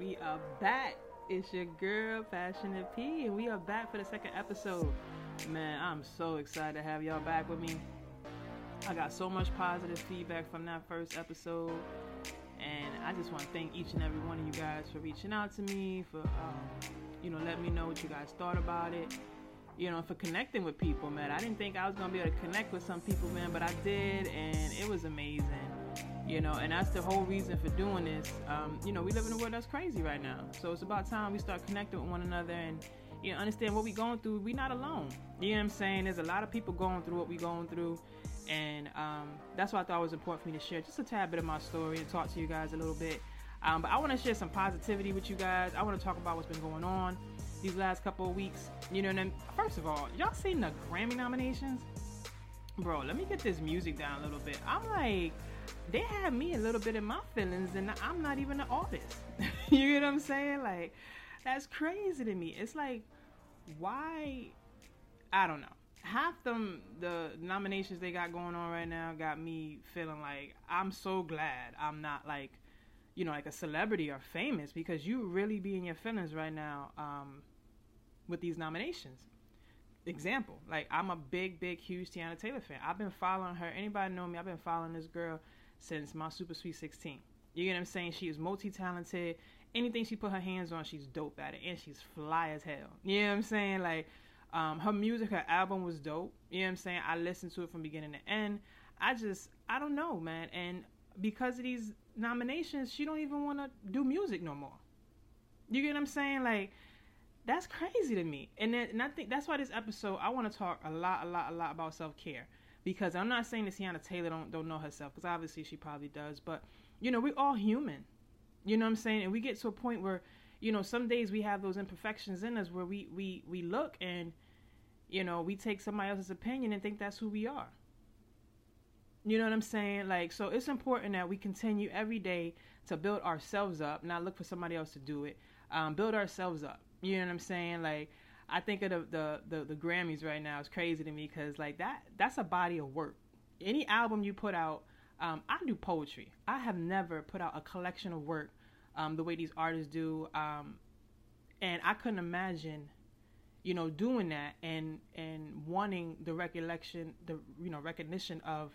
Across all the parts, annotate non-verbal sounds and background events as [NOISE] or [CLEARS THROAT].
We are back. It's your girl, Passionate P, and we are back for the second episode. Man, I'm so excited to have y'all back with me. I got so much positive feedback from that first episode, and I just want to thank each and every one of you guys for reaching out to me, for um, you know, letting me know what you guys thought about it. You know, for connecting with people, man. I didn't think I was gonna be able to connect with some people, man, but I did, and it was amazing you know and that's the whole reason for doing this. Um, you know we live in a world that's crazy right now. So it's about time we start connecting with one another and you know understand what we're going through. We're not alone. You know what i'm saying? There's a lot of people going through what we're going through. And um, that's why i thought it was important for me to share just a tad bit of my story and talk to you guys a little bit. Um, but i want to share some positivity with you guys. I want to talk about what's been going on these last couple of weeks. You know and then first of all y'all seen the grammy nominations? Bro let me get this music down a little bit. I'm like they had me a little bit in my feelings, and I'm not even an artist. [LAUGHS] you get what I'm saying? Like, that's crazy to me. It's like, why? I don't know. Half them, the nominations they got going on right now, got me feeling like I'm so glad I'm not like, you know, like a celebrity or famous because you really be in your feelings right now um, with these nominations example. Like I'm a big, big, huge Teyana Taylor fan. I've been following her. Anybody know me? I've been following this girl since my Super Sweet 16. You get what I'm saying? She is multi talented. Anything she put her hands on, she's dope at it, and she's fly as hell. You know what I'm saying? Like, um, her music, her album was dope. You know what I'm saying? I listened to it from beginning to end. I just, I don't know, man. And because of these nominations, she don't even want to do music no more. You get what I'm saying? Like, that's crazy to me. And then, and I think that's why this episode, I want to talk a lot, a lot, a lot about self care because I'm not saying that Teyana Taylor don't don't know herself because obviously she probably does, but you know we're all human, you know what I'm saying, and we get to a point where you know some days we have those imperfections in us where we we we look and you know we take somebody else's opinion and think that's who we are. You know what I'm saying? Like so it's important that we continue every day to build ourselves up, not look for somebody else to do it. Um, build ourselves up. You know what I'm saying? Like I think of the, the the, the Grammys right now is crazy to me because like that that's a body of work. Any album you put out, um, I do poetry. I have never put out a collection of work um, the way these artists do, um, and I couldn't imagine, you know, doing that and and wanting the recollection, the you know recognition of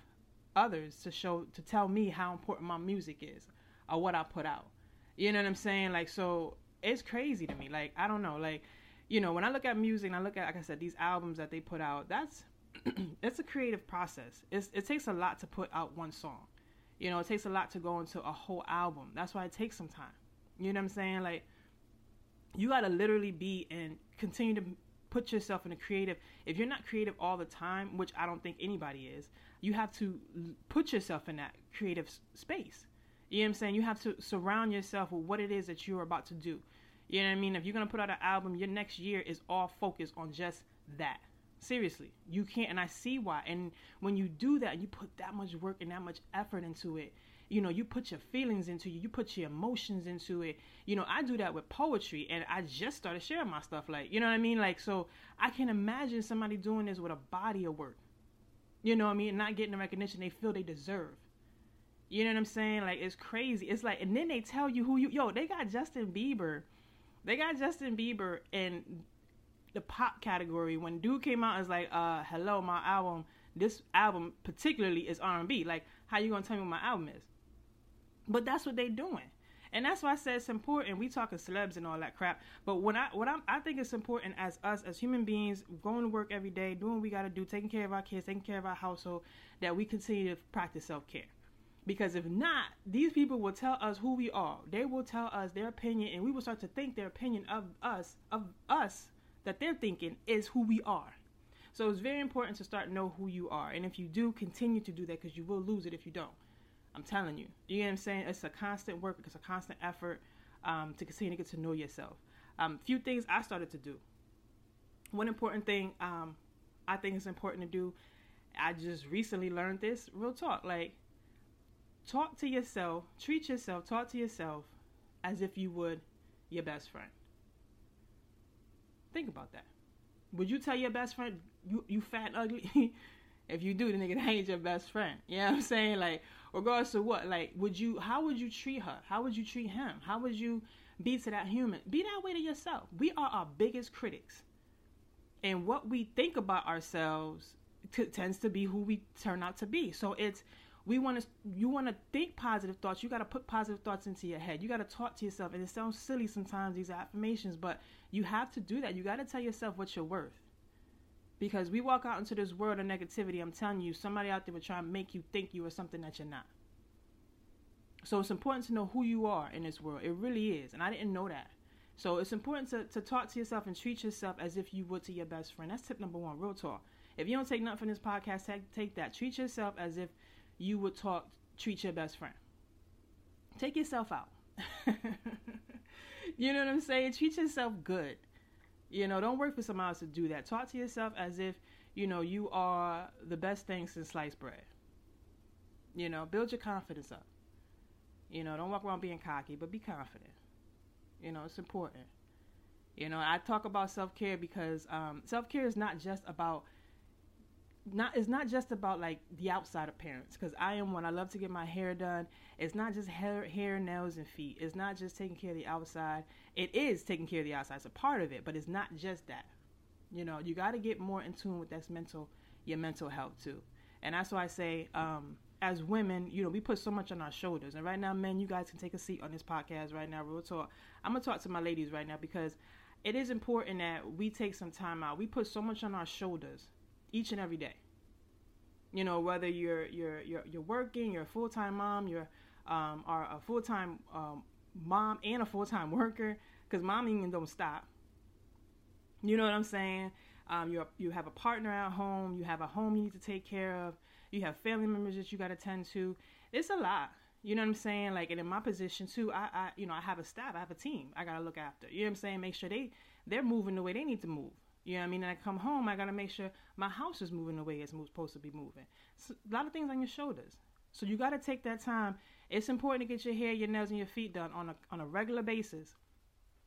others to show to tell me how important my music is or what I put out. You know what I'm saying? Like so, it's crazy to me. Like I don't know, like you know, when I look at music and I look at, like I said, these albums that they put out, that's [CLEARS THROAT] it's a creative process. It's, it takes a lot to put out one song. You know, it takes a lot to go into a whole album. That's why it takes some time. You know what I'm saying? Like, you got to literally be and continue to put yourself in a creative. If you're not creative all the time, which I don't think anybody is, you have to put yourself in that creative space. You know what I'm saying? You have to surround yourself with what it is that you're about to do. You know what I mean? If you're gonna put out an album, your next year is all focused on just that. Seriously, you can't, and I see why. And when you do that, you put that much work and that much effort into it. You know, you put your feelings into it, you put your emotions into it. You know, I do that with poetry, and I just started sharing my stuff. Like, you know what I mean? Like, so I can imagine somebody doing this with a body of work. You know what I mean? Not getting the recognition they feel they deserve. You know what I'm saying? Like, it's crazy. It's like, and then they tell you who you, yo, they got Justin Bieber they got Justin Bieber in the pop category when dude came out as like, uh, hello, my album. This album particularly is R and B. Like, how you gonna tell me what my album is? But that's what they doing. And that's why I said it's important. We talking celebs and all that crap. But when I what I'm, I think it's important as us as human beings going to work every day, doing what we got to do, taking care of our kids, taking care of our household, that we continue to practice self care. Because if not, these people will tell us who we are. They will tell us their opinion, and we will start to think their opinion of us, of us, that they're thinking is who we are. So it's very important to start know who you are. And if you do, continue to do that because you will lose it if you don't. I'm telling you. You what I'm saying? It's a constant work, it's a constant effort um, to continue to get to know yourself. Um, few things I started to do. One important thing um, I think is important to do. I just recently learned this. Real talk, like talk to yourself, treat yourself, talk to yourself as if you would your best friend. Think about that. Would you tell your best friend you you fat ugly? [LAUGHS] if you do, the nigga [LAUGHS] ain't your best friend. You know what I'm saying? Like, regardless of what, like, would you? How would you treat her? How would you treat him? How would you be to that human. Be that way to yourself. We are our biggest critics. And what we think about ourselves t- tends to be who we turn out to be. So it's we want to you want to think positive thoughts. You got to put positive thoughts into your head. You got to talk to yourself and it sounds silly sometimes these affirmations but you have to do that. You got to tell yourself what you're worth. Because we walk out into this world of negativity i'm telling you somebody out there will try and make you think you are something that you're not. So it's important to know who you are in this world. It really is and i didn't know that. So it's important to, to talk to yourself and treat yourself as if you would to your best friend. That's tip number one real talk. If you don't take nothing from this podcast take, take that. Treat yourself as if you would talk treat your best friend. Take yourself out. [LAUGHS] you know what I'm saying? Treat yourself good. You know, don't work for somebody else to do that. Talk to yourself as if, you know, you are the best thing since sliced bread. You know, build your confidence up. You know, don't walk around being cocky, but be confident. You know, it's important. You know, I talk about self care because um, self care is not just about not it's not just about like the outside appearance because I am one. I love to get my hair done. It's not just hair, hair, nails, and feet. It's not just taking care of the outside. It is taking care of the outside. It's a part of it, but it's not just that. You know, you got to get more in tune with that's mental, your mental health too. And that's why I say, um, as women, you know, we put so much on our shoulders. And right now, men, you guys can take a seat on this podcast right now. Real talk. I'm gonna talk to my ladies right now because it is important that we take some time out. We put so much on our shoulders each and every day. You know, whether you're you're you're, you're working, you're a full time mom, you're um, are a full time um, mom and a full time worker, because momming don't stop. You know what I'm saying? Um, you you have a partner at home, you have a home you need to take care of, you have family members that you got to tend to. It's a lot. You know what I'm saying? Like, and in my position too, I, I, you know, I have a staff, I have a team I gotta look after. You know what I'm saying? Make sure they, they're moving the way they need to move. You know what I mean? And I come home, I gotta make sure my house is moving the way it's supposed to be moving. So, a lot of things on your shoulders. So you gotta take that time. It's important to get your hair, your nails, and your feet done on a on a regular basis.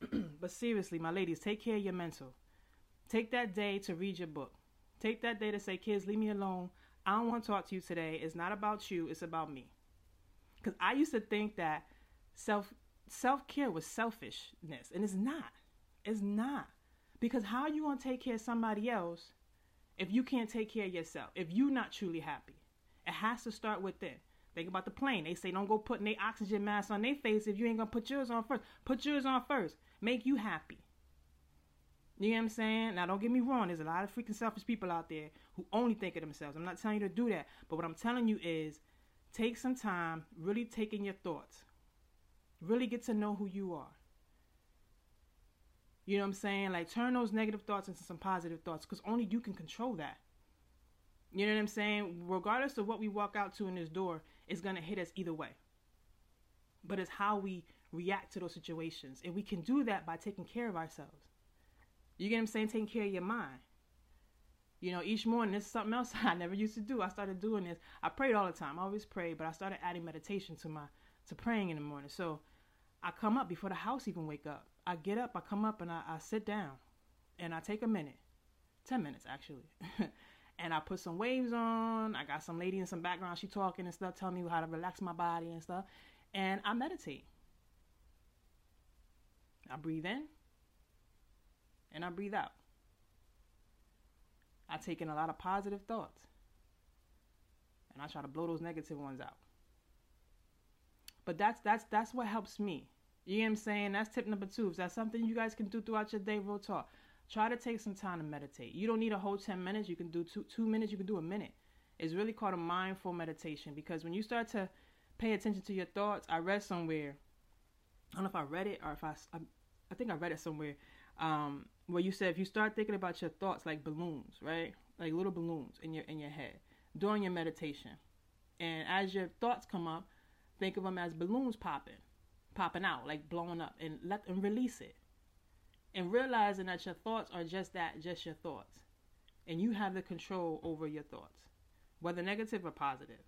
[CLEARS THROAT] but seriously, my ladies, take care of your mental. Take that day to read your book. Take that day to say, kids, leave me alone. I don't want to talk to you today. It's not about you. It's about me. Because I used to think that self self care was selfishness, and it's not. It's not. Because how are you gonna take care of somebody else if you can't take care of yourself? If you're not truly happy, it has to start within. Think about the plane. They say don't go putting their oxygen mask on their face if you ain't gonna put yours on first. Put yours on first. Make you happy. You know what I'm saying? Now, don't get me wrong. There's a lot of freaking selfish people out there who only think of themselves. I'm not telling you to do that. But what I'm telling you is take some time, really take in your thoughts. Really get to know who you are. You know what I'm saying? Like turn those negative thoughts into some positive thoughts because only you can control that. You know what I'm saying? Regardless of what we walk out to in this door, it's going to hit us either way. But it's how we react to those situations. And we can do that by taking care of ourselves. You get what I'm saying? Taking care of your mind. You know, each morning, this is something else [LAUGHS] I never used to do. I started doing this. I prayed all the time. I always prayed, but I started adding meditation to my to praying in the morning. So I come up before the house even wake up. I get up, I come up, and I, I sit down, and I take a minute, ten minutes actually, [LAUGHS] and I put some waves on. I got some lady in some background, she talking and stuff, telling me how to relax my body and stuff, and I meditate. I breathe in, and I breathe out. I take in a lot of positive thoughts, and I try to blow those negative ones out. But that's that's that's what helps me. You know what I'm saying? That's tip number two. If that's something you guys can do throughout your day, real talk. Try to take some time to meditate. You don't need a whole 10 minutes. You can do two, two minutes. You can do a minute. It's really called a mindful meditation because when you start to pay attention to your thoughts, I read somewhere, I don't know if I read it or if I, I, I think I read it somewhere, um, where you said if you start thinking about your thoughts like balloons, right? Like little balloons in your in your head during your meditation. And as your thoughts come up, think of them as balloons popping popping out, like blowing up, and let and release it. And realizing that your thoughts are just that, just your thoughts. And you have the control over your thoughts, whether negative or positive.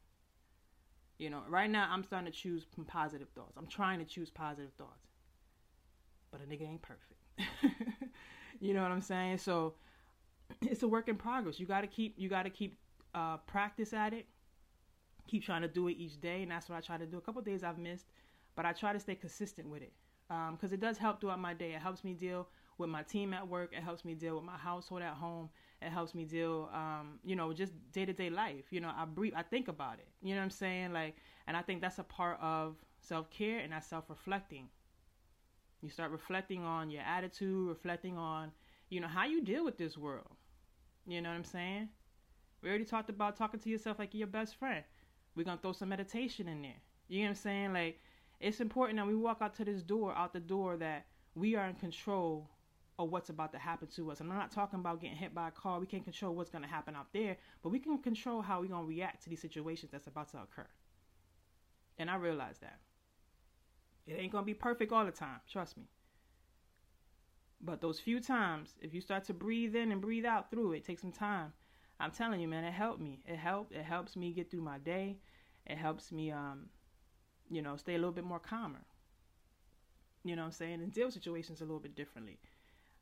You know, right now I'm starting to choose positive thoughts. I'm trying to choose positive thoughts. But a nigga ain't perfect. [LAUGHS] you know what I'm saying? So [CLEARS THROAT] it's a work in progress. You gotta keep you gotta keep uh, practice at it. Keep trying to do it each day, and that's what I try to do. A couple days I've missed, but I try to stay consistent with it. because um, it does help throughout my day. It helps me deal with my team at work. It helps me deal with my household at home. It helps me deal, um, you know, just day to day life. You know, I breathe, I think about it. You know what I'm saying? Like, and I think that's a part of self care and that's self reflecting. You start reflecting on your attitude, reflecting on, you know, how you deal with this world. You know what I'm saying? We already talked about talking to yourself like your best friend. We're gonna throw some meditation in there. You know what I'm saying? Like it's important that we walk out to this door, out the door, that we are in control of what's about to happen to us. And I'm not talking about getting hit by a car. We can't control what's gonna happen out there, but we can control how we're gonna react to these situations that's about to occur. And I realize that. It ain't gonna be perfect all the time, trust me. But those few times, if you start to breathe in and breathe out through it, take some time. I'm telling you, man, it helped me. It helped. It helps me get through my day. It helps me, um, you know, stay a little bit more calmer. You know what I'm saying? And deal with situations a little bit differently.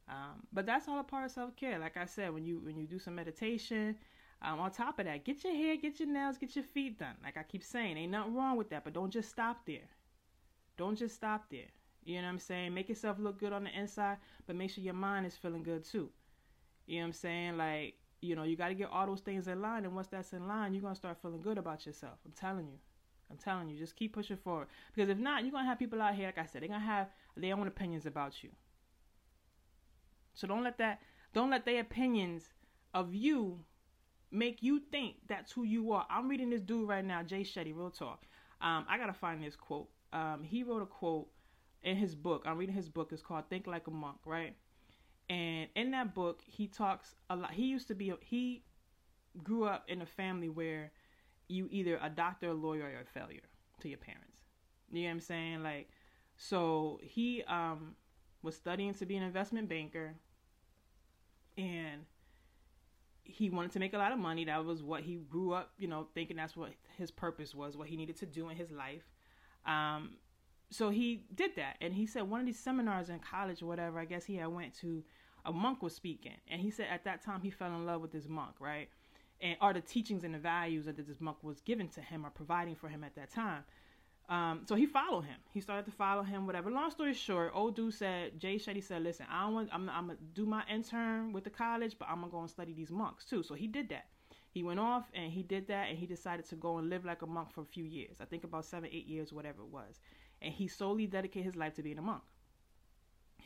Um, but that's all a part of self care. Like I said, when you when you do some meditation, um, on top of that, get your hair, get your nails, get your feet done. Like I keep saying, ain't nothing wrong with that, but don't just stop there. Don't just stop there. You know what I'm saying? Make yourself look good on the inside, but make sure your mind is feeling good too. You know what I'm saying? Like, you know, you got to get all those things in line. And once that's in line, you're going to start feeling good about yourself. I'm telling you. I'm telling you. Just keep pushing forward. Because if not, you're going to have people out here, like I said, they're going to have their own opinions about you. So don't let that, don't let their opinions of you make you think that's who you are. I'm reading this dude right now, Jay Shetty, real talk. Um, I got to find this quote. Um, he wrote a quote in his book. I'm reading his book. It's called Think Like a Monk, right? And in that book, he talks a lot. He used to be, he grew up in a family where you either a doctor, a lawyer, or a failure to your parents. You know what I'm saying? Like, so he um, was studying to be an investment banker and he wanted to make a lot of money. That was what he grew up, you know, thinking that's what his purpose was, what he needed to do in his life. Um, so he did that and he said one of these seminars in college or whatever i guess he had went to a monk was speaking and he said at that time he fell in love with this monk right and are the teachings and the values that this monk was given to him or providing for him at that time um, so he followed him. He started to follow him, whatever. Long story short, old dude said, Jay Shetty said, listen, I don't want, I'm, I'm gonna do my intern with the college, but I'm gonna go and study these monks too. So he did that. He went off and he did that and he decided to go and live like a monk for a few years. I think about seven, eight years, whatever it was and he solely dedicated his life to being a monk.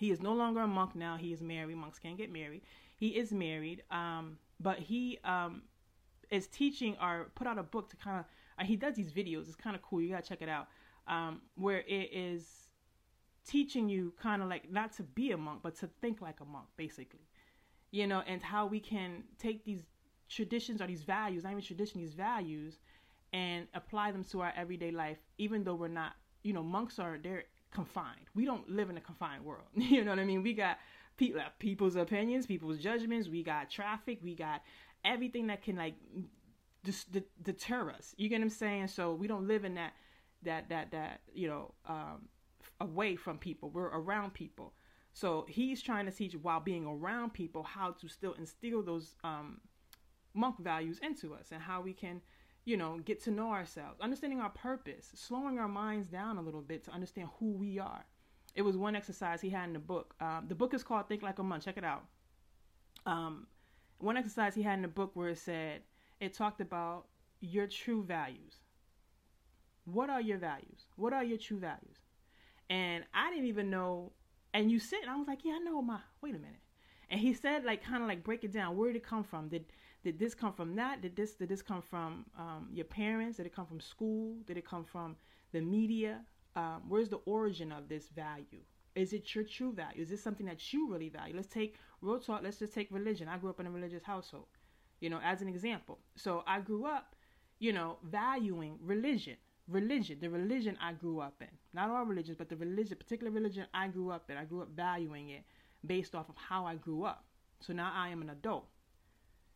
He is no longer a monk now. He is married. Monks can't get married. He is married, um, but he um, is teaching or put out a book to kind of. Uh, he does these videos. It's kind of cool. You gotta check it out. Um, where it is teaching you kind of like not to be a monk, but to think like a monk, basically. You know, and how we can take these traditions or these values, not even tradition, these values, and apply them to our everyday life, even though we're not you know, monks are they're confined. We don't live in a confined world. [LAUGHS] you know what I mean? We got pe- like, people's opinions, people's judgments. We got traffic. We got everything that can like dis- d- deter us. You get what I'm saying? So we don't live in that that that that you know um, away from people. We're around people. So he's trying to teach while being around people how to still instill those um, monk values into us and how we can you know, get to know ourselves, understanding our purpose, slowing our minds down a little bit to understand who we are. It was one exercise he had in the book. Um, the book is called Think Like a Monk. Check it out. Um, one exercise he had in the book where it said, it talked about your true values. What are your values? What are your true values? And I didn't even know. And you sit, and I was like, yeah, I know my. Wait a minute. And he said, like, kind of like break it down. Where did it come from? Did did this come from that? Did this did this come from um, your parents? Did it come from school? Did it come from the media? Um, where's the origin of this value? Is it your true value? Is this something that you really value? Let's take real talk. Let's just take religion. I grew up in a religious household, you know, as an example. So I grew up, you know, valuing religion. Religion, the religion I grew up in, not all religions, but the religion, particular religion I grew up in, I grew up valuing it based off of how I grew up. So now I am an adult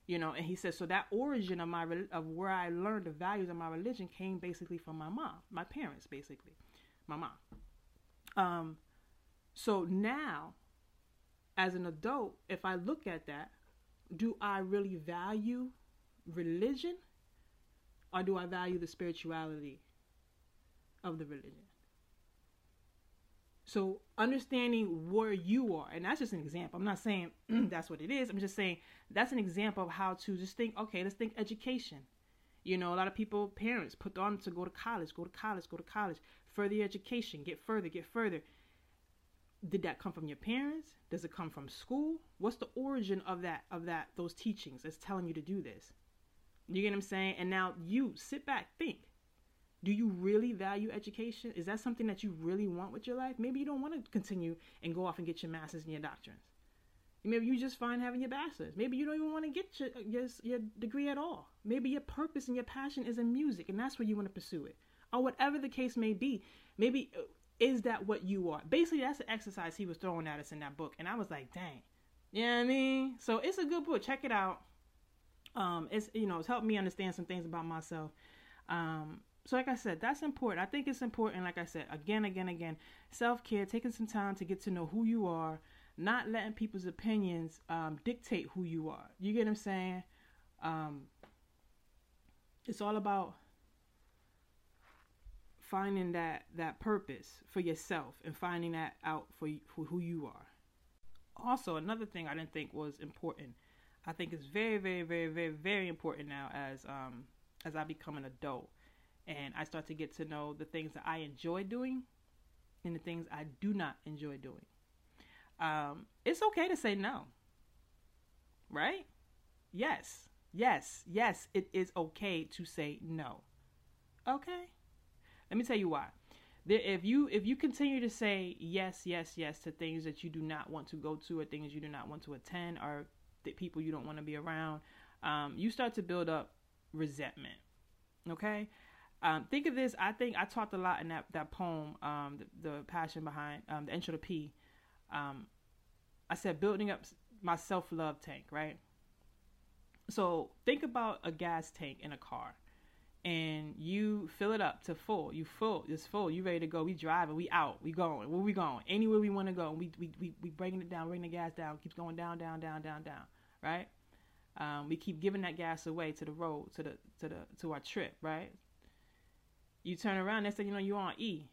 you know and he says so that origin of my of where i learned the values of my religion came basically from my mom my parents basically my mom um so now as an adult if i look at that do i really value religion or do i value the spirituality of the religion So understanding where you are, and that's just an example. I'm not saying [CLEARS THROAT] that's what it is. I'm just saying that's an example of how to just think, okay, let's think education. You know, a lot of people, parents, put on to go to college, go to college, go to college, further education, get further, get further. Did that come from your parents? Does it come from school? What's the origin of that of that those teachings that's telling you to do this? You get what I'm saying? And now you sit back, think. Do you really value education? Is that something that you really want with your life? Maybe you don't want to continue and go off and get your master's and your doctrines. Maybe you just find having your bachelor's. Maybe you don't even want to get your, your, your degree at all. Maybe your purpose and your passion is in music, and that's where you want to pursue it. Or whatever the case may be. Maybe uh, is that what you are? Basically, that's the exercise he was throwing at us in that book. And I was like, dang. You know what I mean? So it's a good book. Check it out. Um, it's you know, it's helped me understand some things about myself. Um, so like I said, that's important. I think it's important, like I said, again, again, again, self care, taking some time to get to know who you are, not letting people's opinions um, dictate who you are. You get what I'm saying? Um, it's all about finding that that purpose for yourself and finding that out for for who you are. Also, another thing I didn't think was important. I think it's very, very, very, very, very important now as um, as I become an adult and I start to get to know the things that I enjoy doing and the things I do not enjoy doing. Um, it's okay to say no, right? Yes, yes, yes, it is okay to say no. Okay? Let me tell you why. If you if you continue to say yes, yes, yes to things that you do not want to go to, or things you do not want to attend, or the people you don't want to be around, um, you start to build up resentment. Okay, um, think of this. I think I talked a lot in that that poem, um, the, the, passion behind um, the intro to P. Um, I said building up my self love tank, right? So think about a gas tank in a car, and you fill it up to full. You full, it's full. You ready to go? We driving. We out. We going. Where we going? Anywhere we want to go. We we we we bringing it down, bringing the gas down. Keeps going down, down, down, down, down. Right? Um, we keep giving that gas away to the road, to the to the to our trip, right? You turn around, next thing you know, you're on E.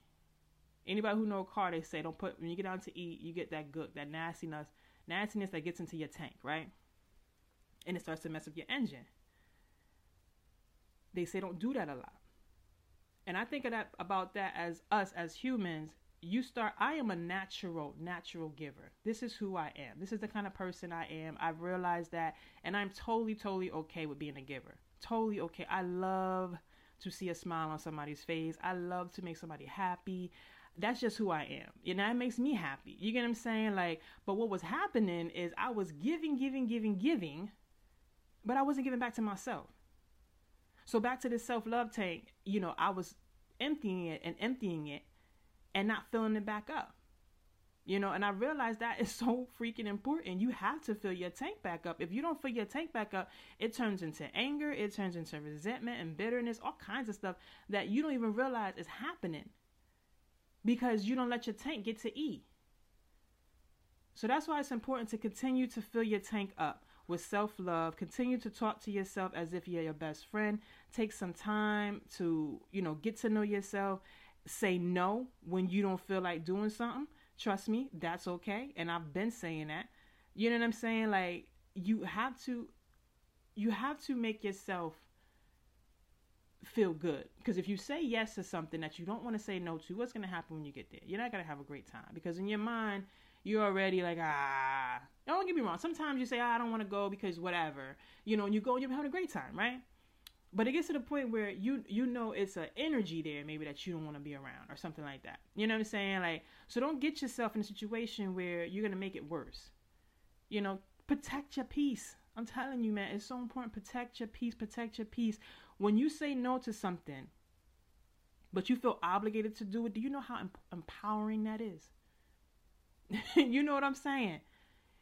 Anybody who know a car, they say don't put when you get down to E, you get that good, that nastiness, nastiness that gets into your tank, right? And it starts to mess up your engine. They say don't do that a lot. And I think of that about that as us as humans. You start. I am a natural, natural giver. This is who I am. This is the kind of person I am. I've realized that, and I'm totally, totally okay with being a giver. Totally okay. I love to see a smile on somebody's face. I love to make somebody happy. That's just who I am. You know, it makes me happy. You get what I'm saying? Like, but what was happening is I was giving, giving, giving, giving, but I wasn't giving back to myself. So back to this self-love tank, you know, I was emptying it and emptying it and not filling it back up. You know, and I realized that is [LAUGHS] so freaking important. You have to fill your tank back up. If you don't fill your tank back up, it turns into anger, it turns into resentment and bitterness, all kinds of stuff that you don't even realize is happening because you don't let your tank get to E. So that's why it's important to continue to fill your tank up with self love. Continue to talk to yourself as if you're your best friend. Take some time to, you know, get to know yourself. Say no when you don't feel like doing something Trust me, that's okay. And I've been saying that. You know what I'm saying? Like you have to you have to make yourself feel good. Because if you say yes to something that you don't want to say no to, what's going to happen when you get there? You're not going to have a great time. Because in your mind, you're already like, ah. Don't get me wrong. Sometimes you say, ah, I don't want to go because whatever. You know, and you go and you're having a great time, right? But it gets to the point where you you know it's an energy there maybe that you don't want to be around or something like that. You know what i'm saying? Like so don't get yourself in a situation where you're gonna make it worse. You know protect your peace. I'm telling you man it's so important. Protect your peace protect your peace. When you say no to something but you feel obligated to do it do you know how em- empowering that is? [LAUGHS] You know what i'm saying?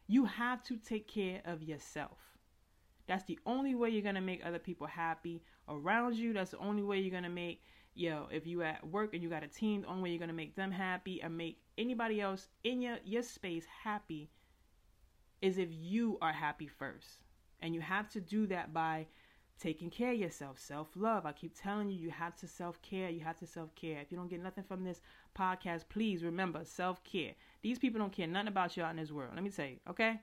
You have to take care of yourself that's the only way you're gonna make other people happy around you. That's the only way you're gonna make yo, if you at work and you got a team, the only way you're gonna make them happy and make anybody else in your your space happy is if you are happy first. And you have to do that by taking care of yourself, self love. I keep telling you, you have to self care. You have to self care. If you don't get nothing from this podcast, please remember self care. These people don't care nothing about you out in this world. Let me tell you, okay?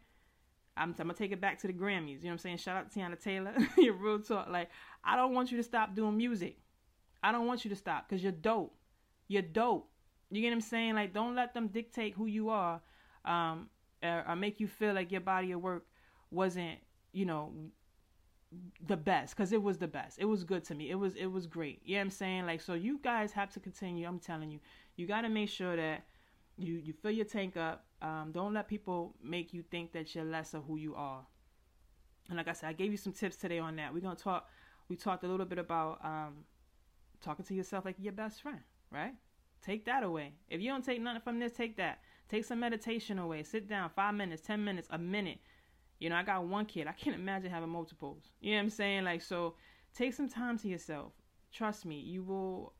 I'm, I'm, gonna take it back to the Grammys. You know what I'm saying? Shout out to Teyana Taylor. [LAUGHS] Your real talk. Like, I don't want you to stop doing music. I don't want you to stop because you're dope. You're dope. You get what I'm saying? Like, don't let them dictate who you are, um, or, or make you feel like your body of work wasn't, you know, the best because it was the best. It was good to me. It was it was great. You know what I'm saying? Like so you guys have to continue. I'm telling you. You got to make sure that you you fill your tank up. Um, don't let people make you think that you're less of who you are. And like I said, I gave you some tips today on that. We're gonna talk. We talked a little bit about um, talking to yourself like your best friend, right? Take that away. If you don't take nothing from this, take that. Take some meditation away. Sit down, five minutes, ten minutes, a minute you know, I got one kid. I can't imagine having multiples. You know what I'm saying? Like, so take some time to yourself. Trust me, you will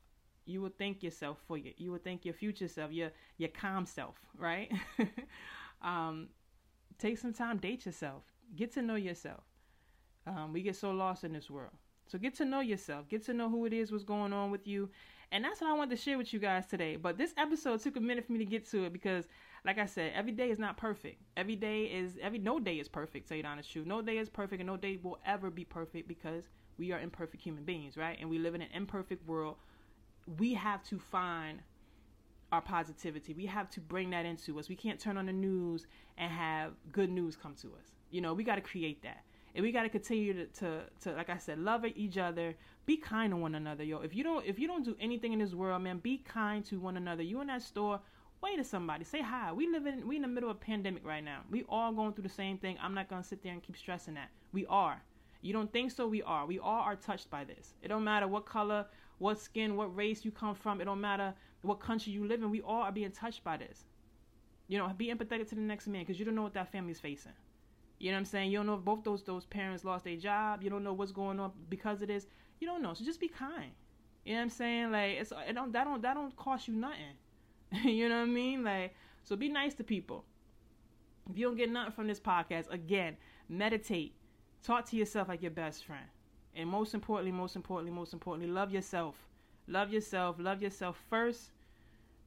you will thank yourself for you. You will thank your future self, your your calm self, right? [LAUGHS] um, take some time, date yourself, get to know yourself. Um, we get so lost in this world. So get to know yourself, get to know who it is, what's going on with you, and that's what I wanted to share with you guys today. But this episode took a minute for me to get to it because like I said, every day is not perfect. Every day is every no day is perfect. Say the honest truth. No day is perfect, and no day will ever be perfect because we are imperfect human beings, right? And we live in an imperfect world. We have to find our positivity. We have to bring that into us. We can't turn on the news and have good news come to us. You know, we got to create that. And we got to continue to, to, to, like I said, love each other. Be kind to one another, yo. If you don't, if you don't do anything in this world, man, be kind to one another. You in that store, wait to somebody. Say hi. We live in we in the middle of a pandemic right now. We all going through the same thing. I'm not gonna sit there and keep stressing that. We are. You don't think so? We are. We all are touched by this. It don't matter what color, what skin, what race you come from. It don't matter what country you live in. We all are being touched by this. You know, be empathetic to the next man because you don't know what that family's facing. You know what I'm saying? You don't know if both those those parents lost their job. You don't know what's going on because of this. You don't know. So just be kind. You know what I'm saying? Like it's it don't that don't that don't cost you nothing. [LAUGHS] you know what I mean? Like, so be nice to people. If you don't get nothing from this podcast, again, meditate. Talk to yourself like your best friend. And most importantly, most importantly, most importantly, love yourself. Love yourself. Love yourself first.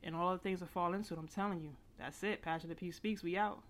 And all the things will fall into it. I'm telling you. That's it. Passionate P Speaks. We out.